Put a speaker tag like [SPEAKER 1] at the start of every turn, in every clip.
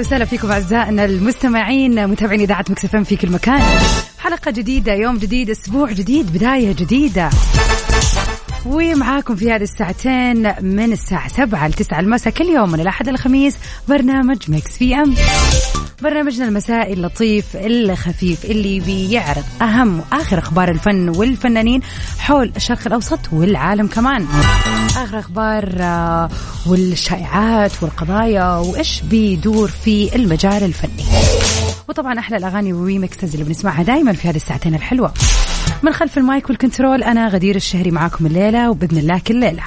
[SPEAKER 1] يا هلا وسهلا فيكم أعزائنا المستمعين متابعين إذاعة مكسفين في كل مكان. حلقة جديدة يوم جديد أسبوع جديد بداية جديدة. ومعاكم في هذه الساعتين من الساعة 7 ل 9 المساء كل يوم من الأحد الخميس برنامج ميكس في أم برنامجنا المسائي اللطيف الخفيف اللي بيعرض أهم وآخر أخبار الفن والفنانين حول الشرق الأوسط والعالم كمان. آخر أخبار آه، والشائعات والقضايا وإيش بيدور في المجال الفني. وطبعا أحلى الأغاني وال remixes اللي بنسمعها دائما في هذه الساعتين الحلوة. من خلف ال mic وال control أنا غدير الشهري معاكم الليلة وبإذن الله كل ليلة.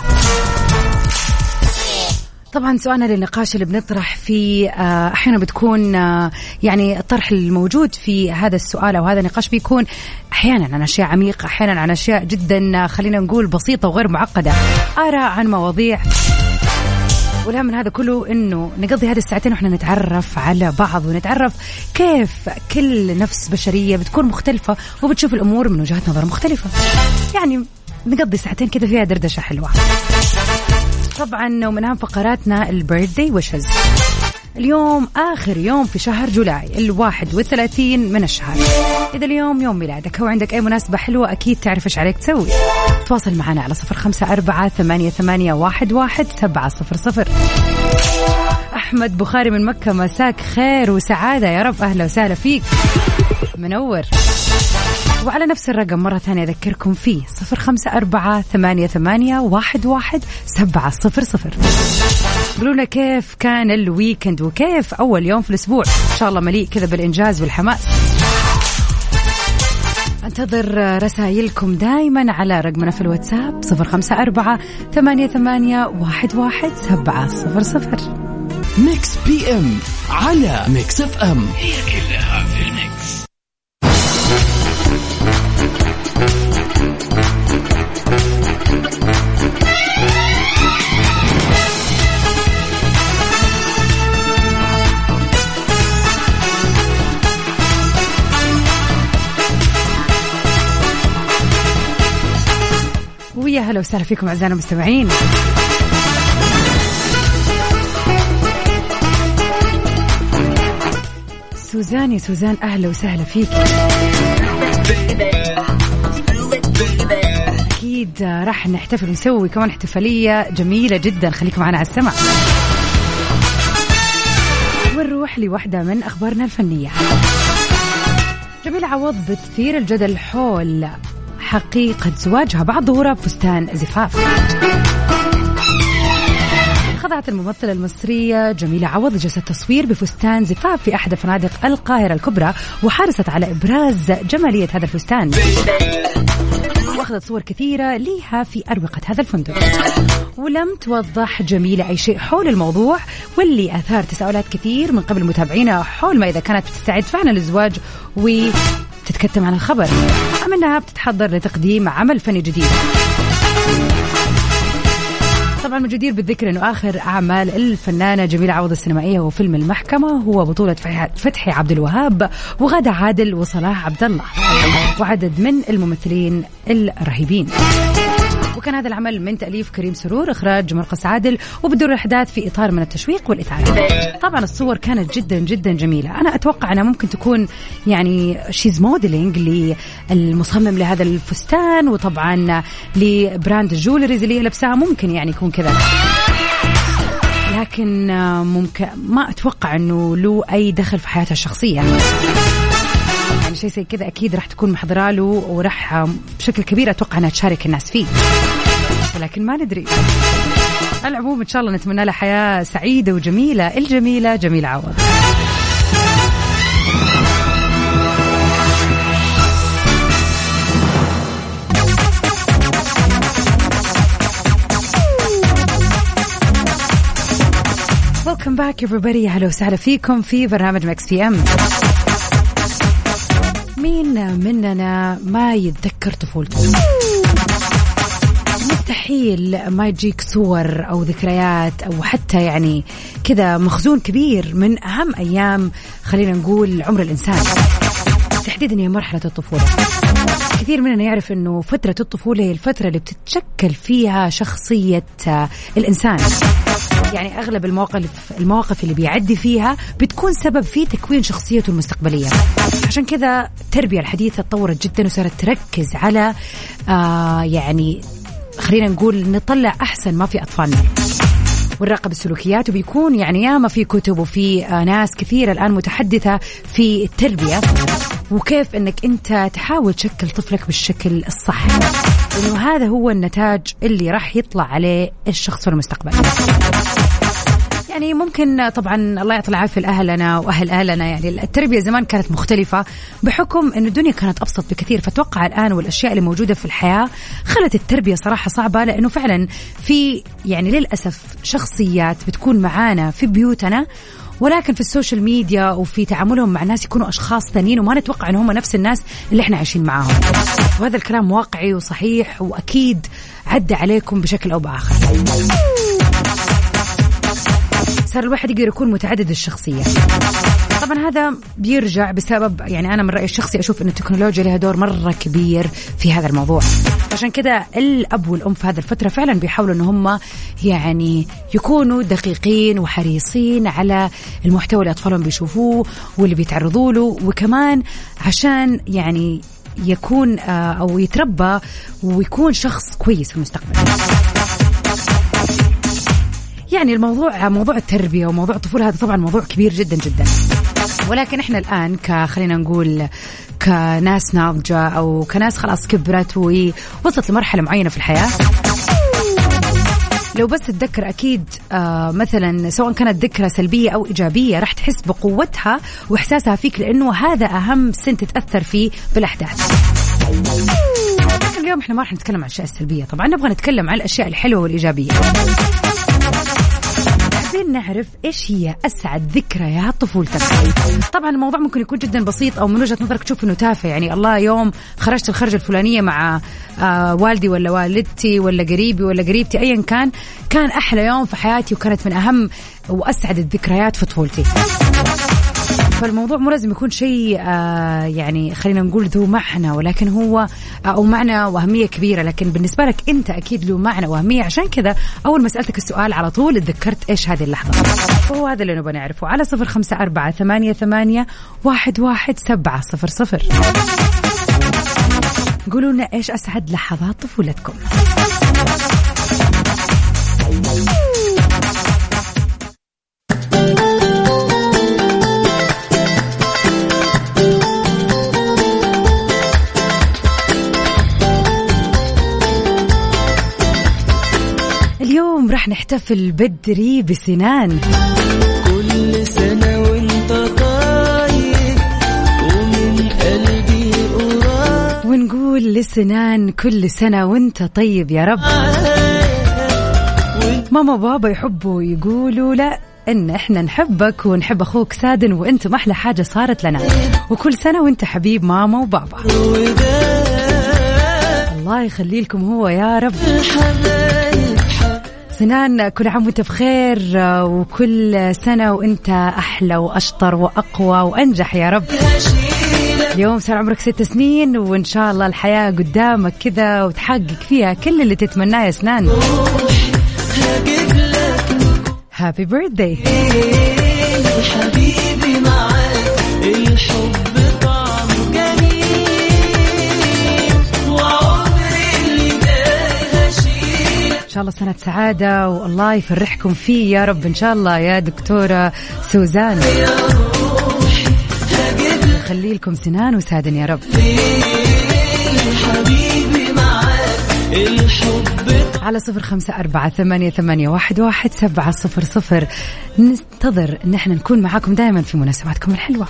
[SPEAKER 1] طبعا سؤالنا للنقاش اللي بنطرح فيه آه، أحيانا بتكون آه، يعني الطرح الموجود في هذا السؤال أو هذا النقاش بيكون أحيانا عن أشياء عميقة أحيانا عن أشياء جدا آه، خلينا نقول بسيطة وغير معقدة. آراء عن مواضيع والأهم من هذا كله إنه نقضي هذه الساعتين وإحنا نتعرف على بعض ونتعرف كيف كل نفس بشرية بتكون مختلفة وبتشوف الأمور من وجهات نظر مختلفة. يعني نقضي ساعتين كذا فيها دردشة حلوة. طبعا ومن أهم فقراتنا البيرثدي ويشز. اليوم آخر يوم في شهر جولاي الواحد والثلاثين من الشهر. إذا اليوم يوم ميلادك أو عندك أي مناسبة حلوة أكيد تعرف إيش عليك تسوي. تواصل معنا على صفر خمسة أربعة ثمانية, ثمانية واحد, واحد سبعة صفر صفر. أحمد بخاري من مكة مساك خير وسعادة. يا رب أهلا وسهلا فيك. منور. وعلى نفس الرقم مرة ثانية أذكركم فيه صفر خمسة أربعة ثمانية, ثمانية واحد, واحد سبعة صفر صفر. قولوا لنا كيف كان الويكند وكيف أول يوم في الأسبوع؟ إن شاء الله مليء كذا بالإنجاز والحماس. أنتظر رسائلكم دائما على رقمنا في الواتساب صفر خمسة أربعة ثمانية, ثمانية واحد, واحد سبعة صفر صفر.
[SPEAKER 2] Mix PM على Mix FM. هي كلها في ال mix.
[SPEAKER 1] ويا هلا وسهلا فيكم أعزائنا المستمعين. سوزان يا سوزان أهلا وسهلا فيك. أكيد راح نحتفل ونسوي كمان احتفالية جميلة جدا. خليكم معنا على السمع ونروح لوحدة من أخبارنا الفنية. جميلة عوض بتثير الجدل حول حقيقة زواجها بعد ظهورها بفستان زفاف. خضعت الممثلة المصرية جميلة عوض جلسة تصوير بفستان زفاف في أحد فنادق القاهرة الكبرى وحرصت على إبراز جمالية هذا الفستان. وأخذت صور كثيرة لها في أروقة هذا الفندق. ولم توضح جميلة أي شيء حول الموضوع واللي أثار تساؤلات كثير من قبل متابعينا حول ما إذا كانت بتستعد فعلا للزواج و تتكتم عن الخبر. أم أنها بتتحضر لتقديم عمل فني جديد. طبعا من جدير بالذكر إنه آخر أعمال الفنانة جميلة عوض السينمائية هو فيلم المحكمة. هو بطولة فتحي عبد الوهاب وغادة عادل وصلاح عبد الله. وعدد من الممثلين الرهيبين. وكان هذا العمل من تأليف كريم سرور إخراج مرقس عادل وبدور الأحداث في إطار من التشويق والإثارة طبعا الصور كانت جدا جدا جميلة. أنا أتوقع أنها ممكن تكون يعني she's modeling للمصمم لهذا الفستان وطبعا ل brand ال jewelries اللي هي لابساها. ممكن يعني يكون كذا. لكن ممكن ما أتوقع أنه له أي دخل في حياتها الشخصية. يعني شيء زي كذا أكيد راح تكون محضرة له وراح بشكل كبير أتوقع أنها تشارك الناس فيه. ولكن ما ندري. على العموم إن شاء الله نتمنى لها حياة سعيدة وجميلة الجميلة جميله عوض. welcome back everybody. أهلا وسهلا فيكم في برنامج Mix PM مين مننا ما يتذكر طفولته؟ مستحيل ما يجيك صور أو ذكريات أو حتى يعني كذا مخزون كبير من أهم أيام خلينا نقول عمر الإنسان. تحديدا هي مرحلة الطفولة. كثير مننا يعرف إنه فترة الطفولة هي الفترة اللي بتتشكل فيها شخصية الإنسان. يعني أغلب المواقف المواقف اللي بيعدي فيها بتكون سبب في تكوين شخصيته المستقبلية. عشان كذا التربية الحديثة تطورت جدا وصارت تركز على آه يعني خلينا نقول نطلع أحسن ما في أطفالنا. ونراقب السلوكيات وبيكون يعني ياما في كتب وفي آه، ناس كثيرة الآن متحدثة في التربية وكيف إنك أنت تحاول تشكل طفلك بالشكل الصح. لأنه هذا هو النتاج اللي راح يطلع عليه الشخص في المستقبل. يعني ممكن طبعا الله يعطي العافية لأهلنا وأهل أهلنا. يعني التربية زمان كانت مختلفة بحكم انه الدنيا كانت أبسط بكثير. فتوقع الآن والأشياء اللي موجودة في الحياة خلت التربية صراحة صعبة لأنه فعلا في يعني للأسف شخصيات بتكون معانا في بيوتنا ولكن في ال social media وفي تعاملهم مع الناس يكونوا أشخاص ثانيين وما نتوقع ان هم نفس الناس اللي إحنا عايشين معاهم. وهذا الكلام واقعي وصحيح وأكيد عدى عليكم بشكل أو بآخر. صار الواحد يقدر يكون متعدد الشخصية طبعا هذا بيرجع بسبب يعني أنا من رأيي الشخصي أشوف أن التكنولوجيا لها دور مرة كبير في هذا الموضوع. عشان كذا الأب والأم في هذه الفترة فعلا بيحاولوا أن هم يعني يكونوا دقيقين وحريصين على المحتوى اللي أطفالهم بيشوفوه واللي بيتعرضوا له وكمان عشان يعني يكون آه، أو يتربى ويكون شخص كويس في المستقبل. يعني الموضوع موضوع التربية وموضوع الطفولة هذا طبعا موضوع كبير جدا جدا. ولكن إحنا الآن كخلينا نقول كناس ناضجة أو كناس خلاص كبرت ووصلت لمرحلة معينة في الحياة. لو بس تتذكر أكيد آه مثلا سواء كانت ذكرى سلبية أو إيجابية راح تحس بقوتها وإحساسها فيك لأنه هذا أهم سن تتأثر فيه بالأحداث. اليوم إحنا ما راح نتكلم عن الأشياء السلبية طبعا نبغى نتكلم عن الأشياء الحلوة والإيجابية. حابين نعرف إيش هي أسعد ذكريات طفولتك. طبعا الموضوع ممكن يكون جدا بسيط أو من وجهة نظرك تشوف إنه تافه. يعني الله يوم خرجت الخرجة الفلانية مع آه والدي ولا والدتي ولا قريبي ولا قريبتي ايا كان كان أحلى يوم في حياتي وكانت من أهم وأسعد الذكريات في طفولتي. فالموضوع مو لازم يكون شيء آه يعني خلينا نقول ذو معنى ولكن هو آه أو معنى وأهمية كبيرة. لكن بالنسبة لك أنت أكيد له معنى وأهمية. عشان كذا أول ما سألتك السؤال على طول تذكرت إيش هذه اللحظة. وهو هذا اللي نبغى نعرفه. على صفر خمسة أربعة ثمانية ثمانية واحد واحد سبعة صفر صفر. قولوا لنا إيش أسعد لحظات طفولتكم. راح نحتفل بدري بسنان.
[SPEAKER 3] كل سنة وانت طيب ومن قلبي قريب
[SPEAKER 1] ونقول لسنان كل سنة وانت طيب يا رب. ماما وبابا يحبوا يقولوا لا إن إحنا نحبك ونحب أخوك سادن وإنتم أحلى حاجة صارت لنا. وكل سنة وانت حبيب ماما وبابا. الله يخلي لكم هو يا رب. سنان كل عام وانت بخير وكل سنة وانت أحلى وأشطر وأقوى وأنجح يا رب. اليوم صار عمرك ست سنين وإن شاء الله الحياة قدامك كذا وتحقق فيها كل اللي تتمناه يا سنان. هابي بيرثداي
[SPEAKER 3] حبيبي معاك
[SPEAKER 1] شاء الله سنة سعادة والله يفرحكم فيه يا رب إن شاء الله يا دكتورة سوزان. يخلي لكم سنان وسادن يا رب. على صفر خمسة أربعة ثمانية, ثمانية واحد, واحد سبعة صفر صفر. ننتظر إن إحنا نكون معاكم دائما في مناسباتكم الحلوة.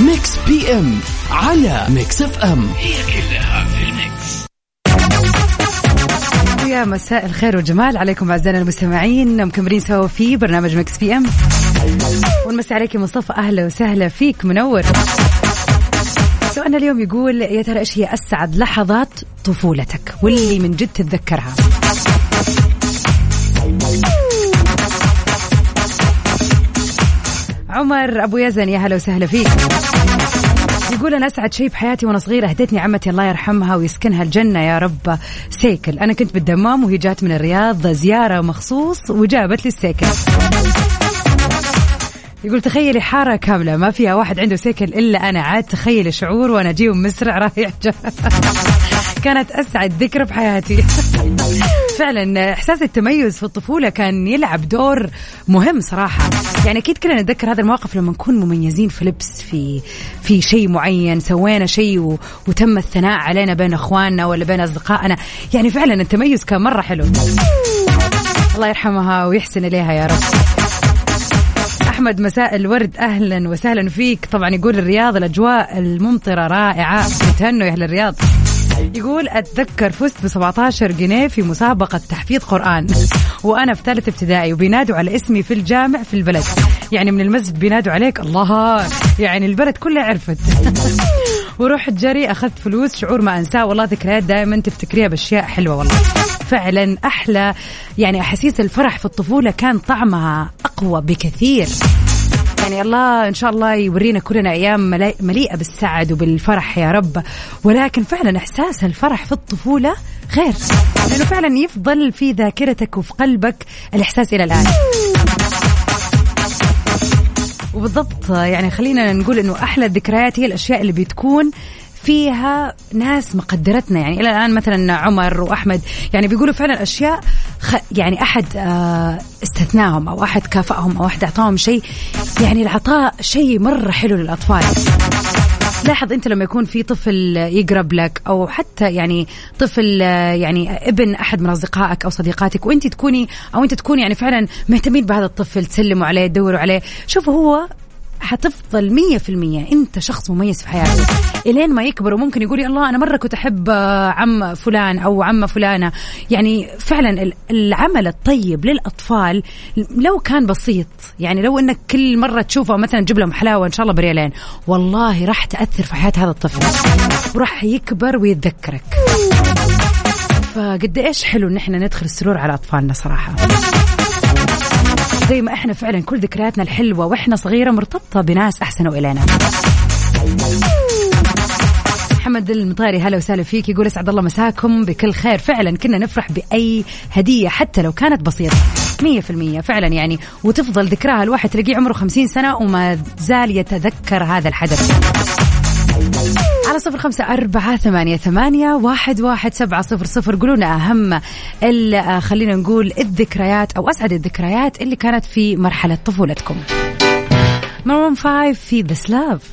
[SPEAKER 2] Mix PM على Mix FM.
[SPEAKER 1] يا مساء الخير والجمال. عليكم أعزائنا المستمعين مكملين سوا في برنامج Mix PM. ونمسي عليك يا مصطفى أهلا وسهلا فيك منور. سؤالنا اليوم يقول يا ترى إيش هي أسعد لحظات طفولتك؟ واللي من جد تتذكرها؟ عمر أبو يزن يا هلا وسهلا فيك. يقول أنا أسعد شيء بحياتي وأنا صغيرة اهدتني عمتي الله يرحمها ويسكنها الجنة يا رب. سيكل أنا كنت بالدمام وهي جات من الرياض زيارة مخصوص وجابت لي السيكل. يقول تخيلي حارة كاملة ما فيها واحد عنده سيكل إلا أنا. عاد تخيلي شعور وأنا أجيب مسرع رايح كانت أسعد ذكرى بحياتي فعلا إحساس التميز في الطفولة كان يلعب دور مهم صراحة. يعني أكيد كلنا نتذكر هذا المواقف لما نكون مميزين في لبس في في شيء معين سوينا شيء. وتم الثناء علينا بين أخواننا ولا بين أصدقائنا. يعني فعلا التميز كان مرة حلو. الله يرحمها ويحسن إليها يا رب. أحمد مساء الورد أهلا وسهلا فيك. طبعا يقول الرياض الأجواء الممطرة رائعة. تهنوا يا أهل الرياض. يقول أتذكر فزت ب 17 جنيه في مسابقة تحفيظ قرآن. وأنا في ثالث ابتدائي وبينادوا على اسمي في الجامع في البلد. يعني من المسجد بينادوا عليك الله! يعني البلد كلها عرفت. ورحت جري أخذت فلوس شعور ما أنساه. والله ذكريات دائما تفتكريها بأشياء حلوة والله. فعلا أحلى يعني أحاسيس الفرح في الطفولة كان طعمها أقوى بكثير. يعني الله إن شاء الله يورينا كلنا أيام مليئة بالسعد وبالفرح يا رب. ولكن فعلا إحساس الفرح في الطفولة غير لأنه فعلا يفضل في ذاكرتك وفي قلبك الإحساس إلى الآن. وبالضبط يعني خلينا نقول إنه أحلى الذكريات هي الأشياء اللي بتكون فيها ناس مقدرتنا. يعني إلى الآن مثلا عمر وأحمد يعني بيقولوا فعلا أشياء خ يعني أحد آه استثناهم أو أحد كافأهم أو أحد أعطاهم شيء. يعني العطاء شيء مرة حلو للأطفال. لاحظ أنت لما يكون في طفل يقرب لك أو حتى يعني طفل آه، يعني ابن أحد من أصدقائك أو صديقاتك وأنت تكوني أو أنت تكوني يعني فعلا مهتمين بهذا الطفل تسلموا عليه تدوروا عليه. شوفوا هو حتفضل مية في المية. أنت شخص مميز في حياته إلين ما يكبر وممكن يقول يا الله أنا مرة كنت أحب آه، عم فلان أو عمة فلانة. يعني فعلا ال- العمل الطيب للأطفال لو كان بسيط يعني لو أنك كل مرة تشوفه مثلا تجيب لهم حلاوة إن شاء الله بريالين. والله راح تأثر في حياة هذا الطفل. وراح يكبر ويتذكرك. فقد إيش حلو إن إحنا ندخل السرور على أطفالنا صراحة. زي ما إحنا فعلا كل ذكرياتنا الحلوة وإحنا صغيرة مرتبطة بناس احسنوا الينا محمد المطاري هلا وسهلا فيك. يقول اسعد الله مساكم. بكل خير. فعلا كنا نفرح بأي هدية حتى لو كانت بسيطة. مية في المية. فعلا يعني. وتفضل ذكراها الواحد تلاقيه عمره خمسين سنة وما زال يتذكر هذا الحدث. على صفر خمسة أربعة ثمانية, ثمانية واحد, واحد سبعة صفر صفر. قولونا أهم آه، خلينا نقول الذكريات أو أسعد الذكريات اللي كانت في مرحلة طفولتكم. Maroon Five في This Love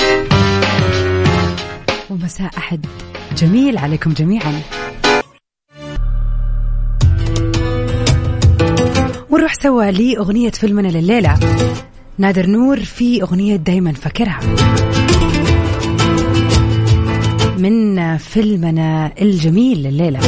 [SPEAKER 1] ومساء أحد جميل عليكم جميعا. ونروح سوا لأغنية فيلمنا لليلة. نادر نور في أغنية دايما فاكرها. من فيلمنا الجميل الليلة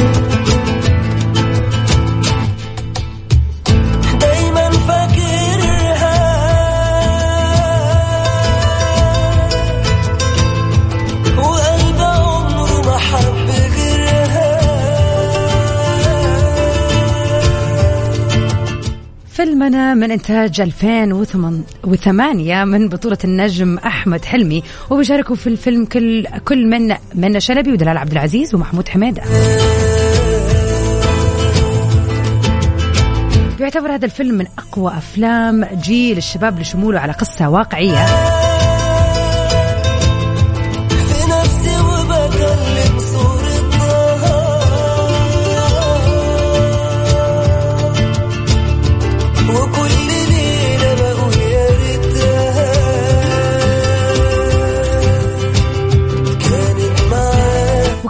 [SPEAKER 1] فيلمنا من إنتاج 2008 من بطولة النجم أحمد حلمي وبيشاركوا في الفيلم كل كل من منى شلبي ودلال عبد العزيز ومحمود حميدة. بيعتبر هذا الفيلم من أقوى أفلام جيل الشباب لشموله على قصة واقعية.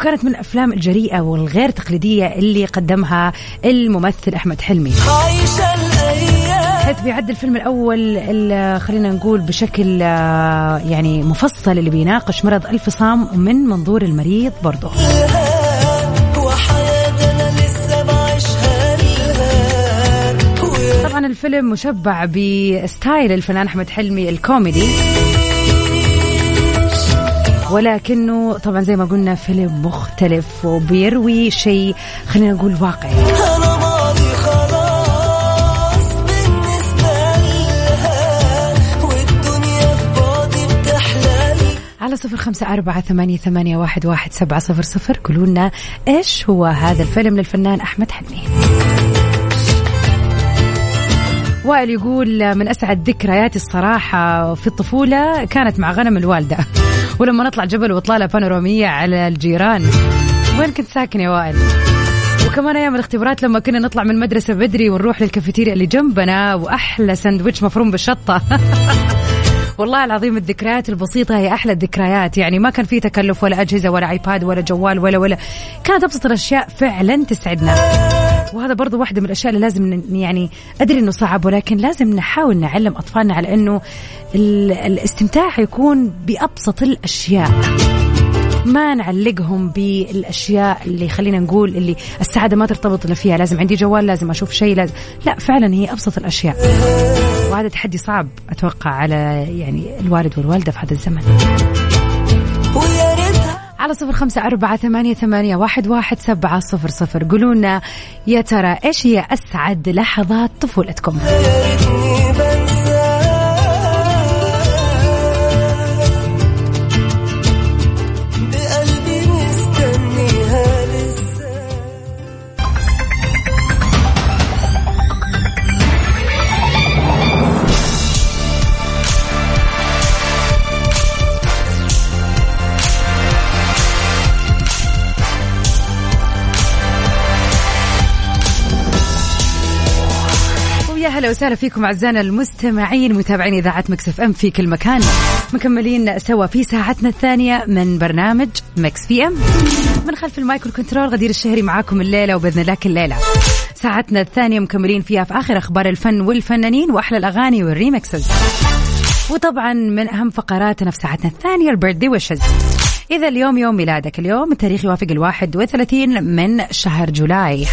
[SPEAKER 1] وكانت من الافلام الجريئة والغير تقليدية اللي قدمها الممثل أحمد حلمي. حيث بيعد الفيلم الأول خلينا نقول بشكل آه، يعني مفصل اللي بيناقش مرض الفصام من منظور المريض برضه. طبعا الفيلم مشبع بستايل الفنان أحمد حلمي الكوميدي. ولكنه طبعا زي ما قلنا فيلم مختلف وبيروي شيء خلينا نقول واقعي. على صفر خمسة أربعة ثمانية, ثمانية واحد, واحد سبعة صفر صفر. قولوا لنا إيش هو هذا الفيلم للفنان أحمد حلمي. وائل يقول من أسعد ذكرياتي الصراحة في الطفولة كانت مع غنم الوالدة. ولما نطلع جبل وإطلالة بانورامية على الجيران. وين كنت ساكن يا وائل؟ وكمان أيام الاختبارات لما كنا نطلع من المدرسة بدري ونروح للكافيتيريا اللي جنبنا وأحلى سندويتش مفروم بالشطة. والله العظيم الذكريات البسيطة هي أحلى الذكريات. يعني ما كان في تكلف ولا أجهزة ولا آيباد ولا جوال ولا ولا. كانت أبسط الأشياء فعلا تسعدنا. وهذا برضو واحدة من الأشياء اللي لازم يعني أدري إنه صعب ولكن لازم نحاول نعلم أطفالنا على ال- الاستمتاع يكون بأبسط الأشياء. ما نعلقهم بالأشياء اللي خلينا نقول اللي السعادة ما ترتبط الا فيها. لازم عندي جوال لازم أشوف شيء لازم. لا فعلا هي أبسط الأشياء. وهذا تحدي صعب أتوقع على يعني الوالد والوالدة في هذا الزمن. على صفر خمسة أربعة ثمانية, ثمانية واحد, واحد سبعة صفر صفر. قولوا لنا يا ترى إيش هي أسعد لحظات طفولتكم؟ ويا هلا وسهلا فيكم أعزائنا المستمعين متابعين إذاعة Mix FM في كل مكان. مكملين سوا في ساعتنا الثانية من برنامج Mix PM. من خلف ال mic وال control غدير الشهري معاكم الليلة وبإذن الله كل ليلة. ساعتنا الثانية مكملين فيها في آخر أخبار الفن والفنانين وأحلى الأغاني وال remixes. وطبعا من أهم فقراتنا في ساعتنا الثانية ال birthday wishes. إذا اليوم يوم ميلادك اليوم التاريخ يوافق الواحد وثلاثين من شهر July.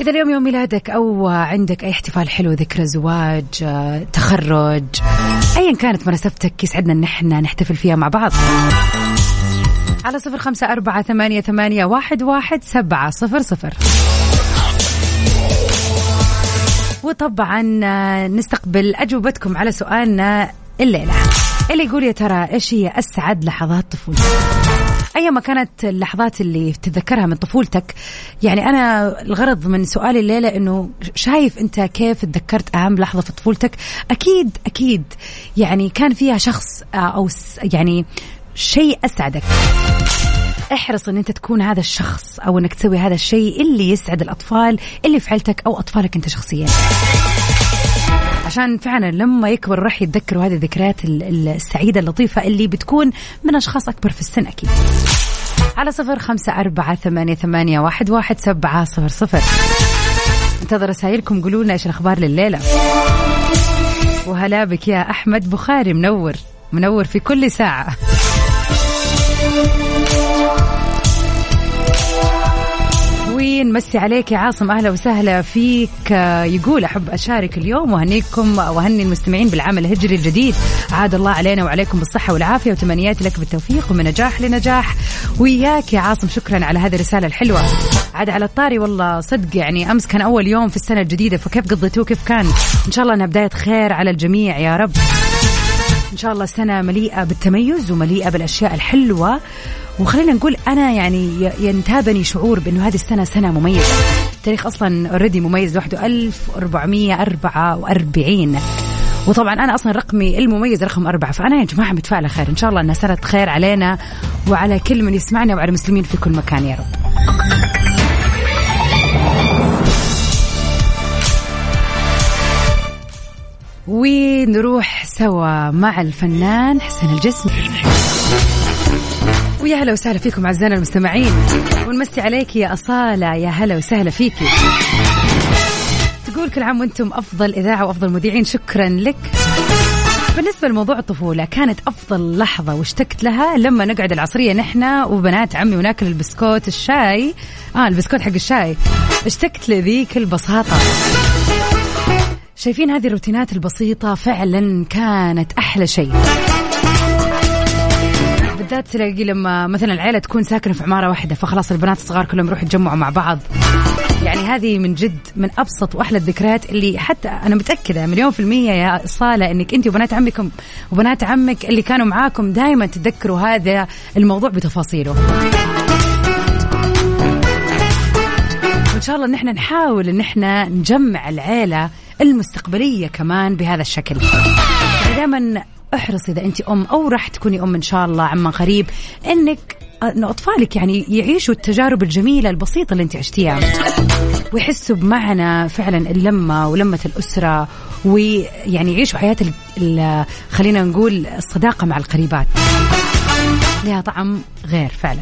[SPEAKER 1] إذا اليوم يوم ميلادك أو عندك أي احتفال حلو ذكرى زواج آه، تخرج أيا كانت مناسبتك يسعدنا إن إحنا نحتفل فيها مع بعض. على صفر خمسة أربعة ثمانية, ثمانية واحد, واحد سبعة صفر صفر. وطبعا آه، نستقبل أجوبتكم على سؤالنا الليلة. اللي يقول يا ترى إيش هي أسعد لحظات طفولتك؟ ايما كانت اللحظات اللي تتذكرها من طفولتك؟ يعني أنا الغرض من سؤالي الليلة إنه شايف أنت كيف تذكرت أهم لحظة في طفولتك؟ أكيد أكيد. يعني كان فيها شخص آه، س- يعني شيء أسعدك. احرص إن أنت تكون هذا الشخص أو إنك تسوي هذا الشيء اللي يسعد الأطفال اللي في عيلتك أو أطفالك أنت شخصيا. عشان فعلا لما يكبر راح يتذكروا هذه الذكريات ال- ال- السعيدة اللطيفة اللي بتكون من أشخاص أكبر في السن أكيد. على صفر خمسة أربعة ثمانية, ثمانية واحد, واحد سبعة صفر صفر. انتظر رسائلكم قولوا لنا إيش الأخبار لليلة. وهلا بك يا أحمد بخاري منور. منور في كل ساعة. ونمسي عليك يا عاصم أهلا وسهلا فيك. يقول أحب أشارك اليوم وأهنيكم وأهني المستمعين بالعام الهجري الجديد. عاد الله علينا وعليكم بالصحة والعافية وتمنياتي لك بالتوفيق ومن نجاح لنجاح. وياك يا عاصم شكرا على هذه الرسالة الحلوة. عاد على الطاري والله صدق يعني أمس كان أول يوم في السنة الجديدة فكيف قضيتوه؟ كيف كان؟ إن شاء الله إنها بداية خير على الجميع يا رب. إن شاء الله سنة مليئة بالتميز ومليئة بالأشياء الحلوة. وخلينا نقول أنا يعني ينتابني شعور بأنه هذه السنة سنة مميزة. التاريخ أصلا اوريدي مميز لوحده 1444 وطبعا أنا أصلا رقمي المميز رقم أربعة فأنا يا جماعة متفائلة خير. إن شاء الله انها سنه خير علينا وعلى كل من يسمعنا وعلى المسلمين في كل مكان يا رب. ونروح سوا مع الفنان حسن الجسمي. ويا هلا وسهلا فيكم أعزائنا المستمعين. ونمسي عليك يا أصالة يا هلا وسهلا فيكي. تقول كل عام وأنتم أفضل إذاعة وأفضل مذيعين شكرا لك. بالنسبة لموضوع الطفولة كانت أفضل لحظة واشتقت لها لما نقعد العصرية نحن وبنات عمي وناكل البسكوت الشاي. آه البسكوت حق الشاي. اشتقت لذيك البساطة. شايفين هذه الروتينات البسيطة فعلا كانت أحلى شيء. بالذات تلاقي لما مثلا العيلة تكون ساكنة في عمارة واحدة فخلاص البنات الصغار كلهم يروحوا يتجمعوا مع بعض. يعني هذه من جد من أبسط وأحلى الذكريات اللي حتى أنا متأكدة مليون في المية يا صالة إنك أنت وبنات عمكم وبنات عمك اللي كانوا معاكم دائما تتذكروا هذا الموضوع بتفاصيله. وإن شاء الله إن إحنا نحاول إن إحنا نجمع العيلة المستقبلية كمان بهذا الشكل. دائما احرص إذا أنت أم أو راح تكوني أم إن شاء الله عما قريب إنك إنه أطفالك يعني يعيشوا التجارب الجميلة البسيطة اللي أنت عشتيها. ويحسوا بمعنى فعلا اللمة ولمة الأسرة ويعني يعيشوا حياة خلينا نقول الصداقة مع القريبات. لها طعم غير فعلا.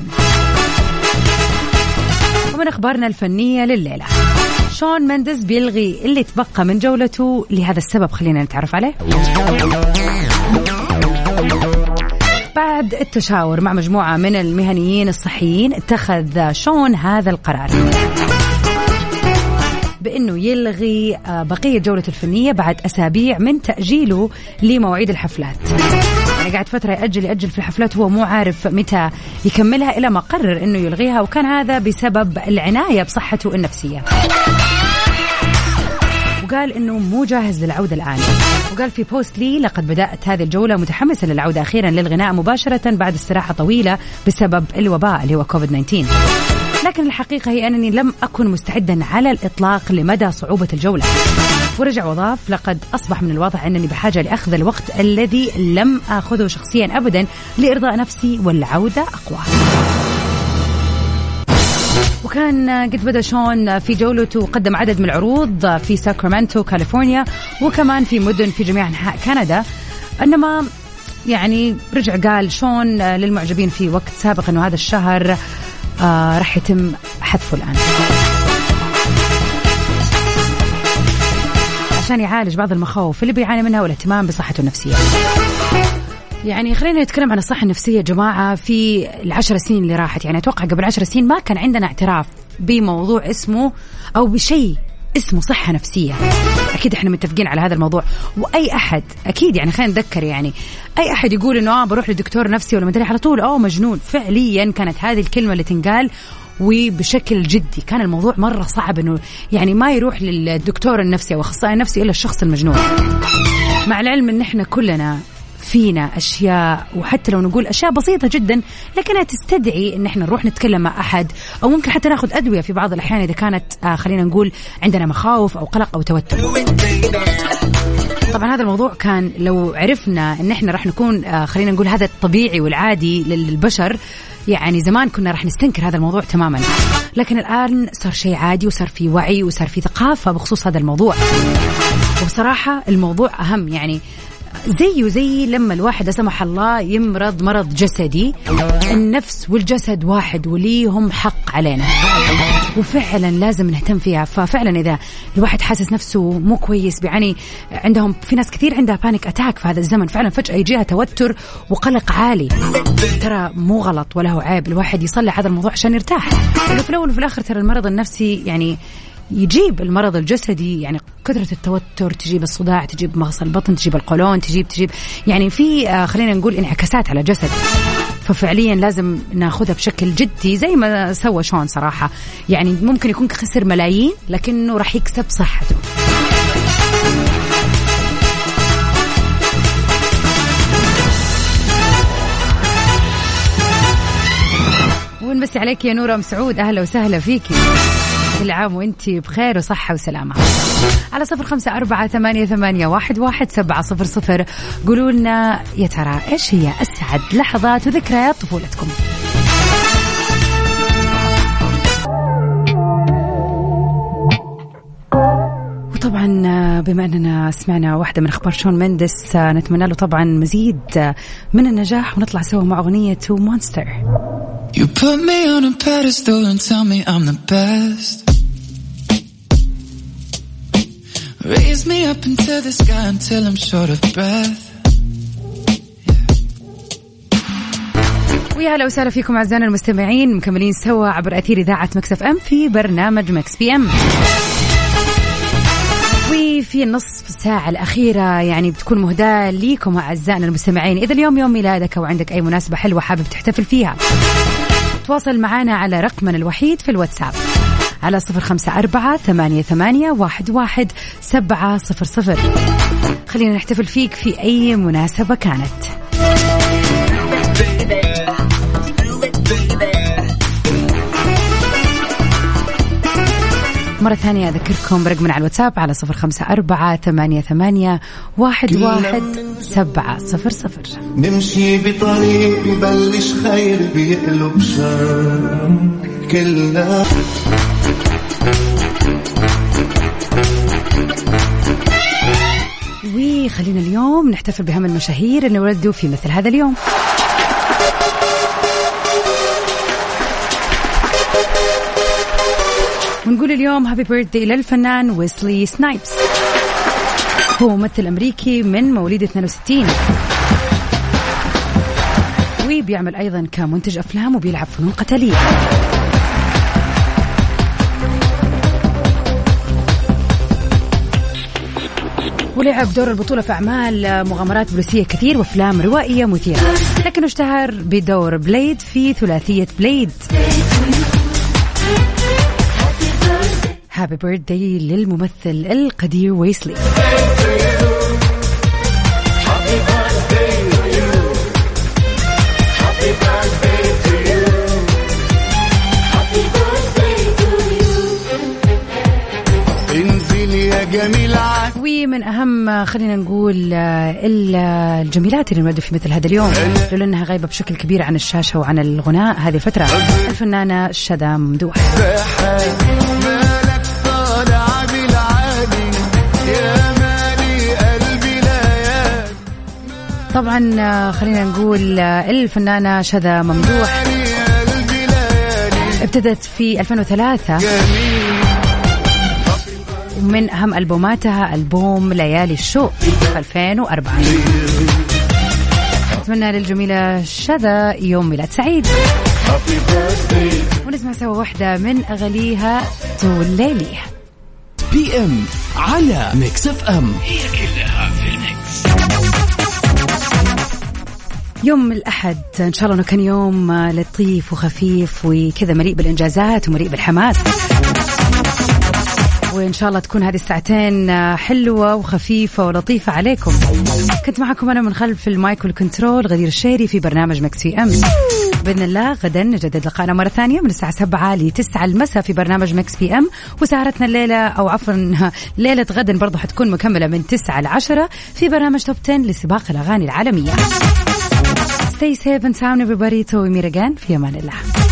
[SPEAKER 1] ومن أخبارنا الفنية لليلة. شون مندز بيلغي اللي تبقى من جولته. لهذا السبب خلينا نتعرف عليه. بعد التشاور مع مجموعة من المهنيين الصحيين اتخذ شون هذا القرار. بأنه يلغي آه، بقية جولته الفنية بعد أسابيع من تأجيله لمواعيد الحفلات. يعني قاعد فترة يأجل يأجل في الحفلات وهو مو عارف متى يكملها إلى ما قرر أنه يلغيها وكان هذا بسبب العناية بصحته النفسية. وقال إنه مو جاهز للعودة الآن. وقال في post لي لقد بدأت هذه الجولة متحمسا للعودة أخيرا للغناء مباشرة بعد استراحة طويلة بسبب الوباء اللي هو كوفيد 19 لكن الحقيقة هي أنني لم أكن مستعدا على الإطلاق لمدى صعوبة الجولة. ورجع وضاف لقد أصبح من الواضح أنني بحاجة لأخذ الوقت الذي لم آخذه شخصيا ابدا لإرضاء نفسي والعودة أقوى. وكان قد بدأ شون في جولته وقدم عدد من العروض في ساكرامنتو كاليفورنيا وكمان في مدن في جميع أنحاء كندا. إنما يعني رجع قال شون للمعجبين في وقت سابق إنه هذا الشهر آه راح يتم حذفه الآن. عشان يعالج بعض المخاوف اللي بيعاني منها والاهتمام بصحته النفسية. يعني خلينا نتكلم عن الصحة النفسية يا جماعة في العشر سنين اللي راحت. يعني أتوقع قبل عشر سنين ما كان عندنا اعتراف بموضوع اسمه أو بشيء اسمه صحة نفسية. أكيد إحنا متفقين على هذا الموضوع. وأي أحد أكيد يعني خلينا نتذكر يعني أي أحد يقول إنه آه بروح لدكتور نفسي ولا مدري على طول أوه مجنون. فعليا كانت هذه الكلمة اللي تنقال وبشكل جدي. كان الموضوع مرة صعب إنه يعني ما يروح للدكتور النفسي أو أخصائي نفسي إلا الشخص المجنون. مع العلم إن إحنا كلنا فينا أشياء وحتى لو نقول أشياء بسيطة جدا لكنها تستدعي إن إحنا نروح نتكلم مع أحد أو ممكن حتى ناخذ أدوية في بعض الأحيان إذا كانت آه خلينا نقول عندنا مخاوف أو قلق أو توتر. طبعا هذا الموضوع كان لو عرفنا إن إحنا راح نكون آه خلينا نقول هذا الطبيعي والعادي للبشر يعني زمان كنا راح نستنكر هذا الموضوع تماما. لكن الآن صار شيء عادي وصار في وعي وصار في ثقافة بخصوص هذا الموضوع. وبصراحة الموضوع أهم يعني زيه زي لما الواحد لا سمح الله يمرض مرض جسدي. النفس والجسد واحد وليهم حق علينا. وفعلا لازم نهتم فيها. ففعلا إذا الواحد حاسس نفسه مو كويس بيعاني عندهم في ناس كثير عندها panic attack في هذا الزمن. فعلا فجأة يجيها توتر وقلق عالي. ترى مو غلط ولا هو عيب. الواحد يصلح هذا الموضوع عشان يرتاح. في الأول وفي الآخر ترى المرض النفسي يعني يجيب المرض الجسدي يعني كثرة التوتر تجيب الصداع تجيب مغص البطن تجيب القولون تجيب تجيب يعني في آه خلينا نقول انعكاسات على الجسد. ففعليا لازم ناخذها بشكل جدي زي ما سوى شون صراحة. يعني ممكن يكون خسر ملايين لكنه راح يكسب صحته. ونمسي عليك يا نورة مسعود أهلا وسهلا فيكي. كل عام وانت بخير وصحة وسلامة. على صفر خمسة أربعة ثمانية, ثمانية واحد, واحد سبعة صفر صفر. قولوا لنا يا ترى إيش هي أسعد لحظات وذكريات طفولتكم؟ وطبعا بما أننا سمعنا واحدة من أخبار شون مندس نتمنى له طبعا مزيد من النجاح ونطلع سوا مع أغنية مونستر
[SPEAKER 4] You put me on a pedestal and tell me I'm the best. Raise me up into the sky until I'm short of breath.
[SPEAKER 1] ويا هلا وسهلا فيكم أعزائنا المستمعين مكملين سوا عبر أثير إذاعة Mix FM في برنامج Mix PM. وفي النصف ساعة الأخيرة يعني بتكون مهداة ليكم أعزائنا المستمعين. إذا اليوم يوم ميلادك أو عندك أي مناسبة حلوة حابب تحتفل فيها تواصل معنا على رقمنا الوحيد في الواتساب. على صفر خمسة أربعة ثمانية, ثمانية واحد, واحد سبعة صفر صفر. خلينا نحتفل فيك في أي مناسبة كانت. مرة ثانية أذكركم برقمنا على الواتساب على صفر خمسة أربعة ثمانية, ثمانية واحد, واحد سبعة صفر صفر.
[SPEAKER 5] نمشي بطريق ببلش خير بيقلب شر. كلنا
[SPEAKER 1] وخلينا اليوم نحتفل بهم المشاهير اللي ولدوا في مثل هذا اليوم. ونقول اليوم هابي بيرثدي للفنان ويسلي سنايبس. هو ممثل أمريكي من مواليد 62 وبيعمل أيضا كمنتج أفلام وبيلعب فنون قتالية. ولعب دور البطولة في أعمال مغامرات بوليسية كثير وأفلام روائية مثيرة. لكنه اشتهر بدور Blade في ثلاثية Blade. happy birthday للممثل القدير ويسلي.
[SPEAKER 5] انزل يا جميل عسل
[SPEAKER 1] ومن أهم خلينا نقول آه، ال- الجميلات اللي انولدوا في مثل هذا اليوم. لولا إنها غايبة بشكل كبير عن الشاشة وعن الغناء هذه الفترة. الفنانة شذى ممدوح. طبعا آه، خلينا نقول آه، الفنانة شذى ممدوح. ابتدت في 2003 ومن أهم ألبوماتها ألبوم ليالي الشوق في 2004 أتمنى للجميلة شذى يوم ميلاد سعيد. ونسمع سوا واحدة من أغانيها طول ليلي
[SPEAKER 2] PM على Mix FM.
[SPEAKER 1] يوم الأحد إن شاء الله أنه كان يوم لطيف وخفيف وكذا مليء بالإنجازات ومليء بالحماس. وإن شاء الله تكون هذه الساعتين آه، حلوة وخفيفة ولطيفة عليكم. كنت معكم أنا من خلف ال mic وال control غدير الشيري في برنامج Mix FM. بإذن الله غدا نجدد لقائنا مرة ثانية من الساعة 7 ل 9 المساء في برنامج Mix FM. وسهرتنا الليلة أو عفوا ليلة غدا برضو حتكون مكملة من 9 ل 10 في برنامج توب 10 لسباق الأغاني العالمية. Stay safe and sound everybody. To Miragan في أمان الله.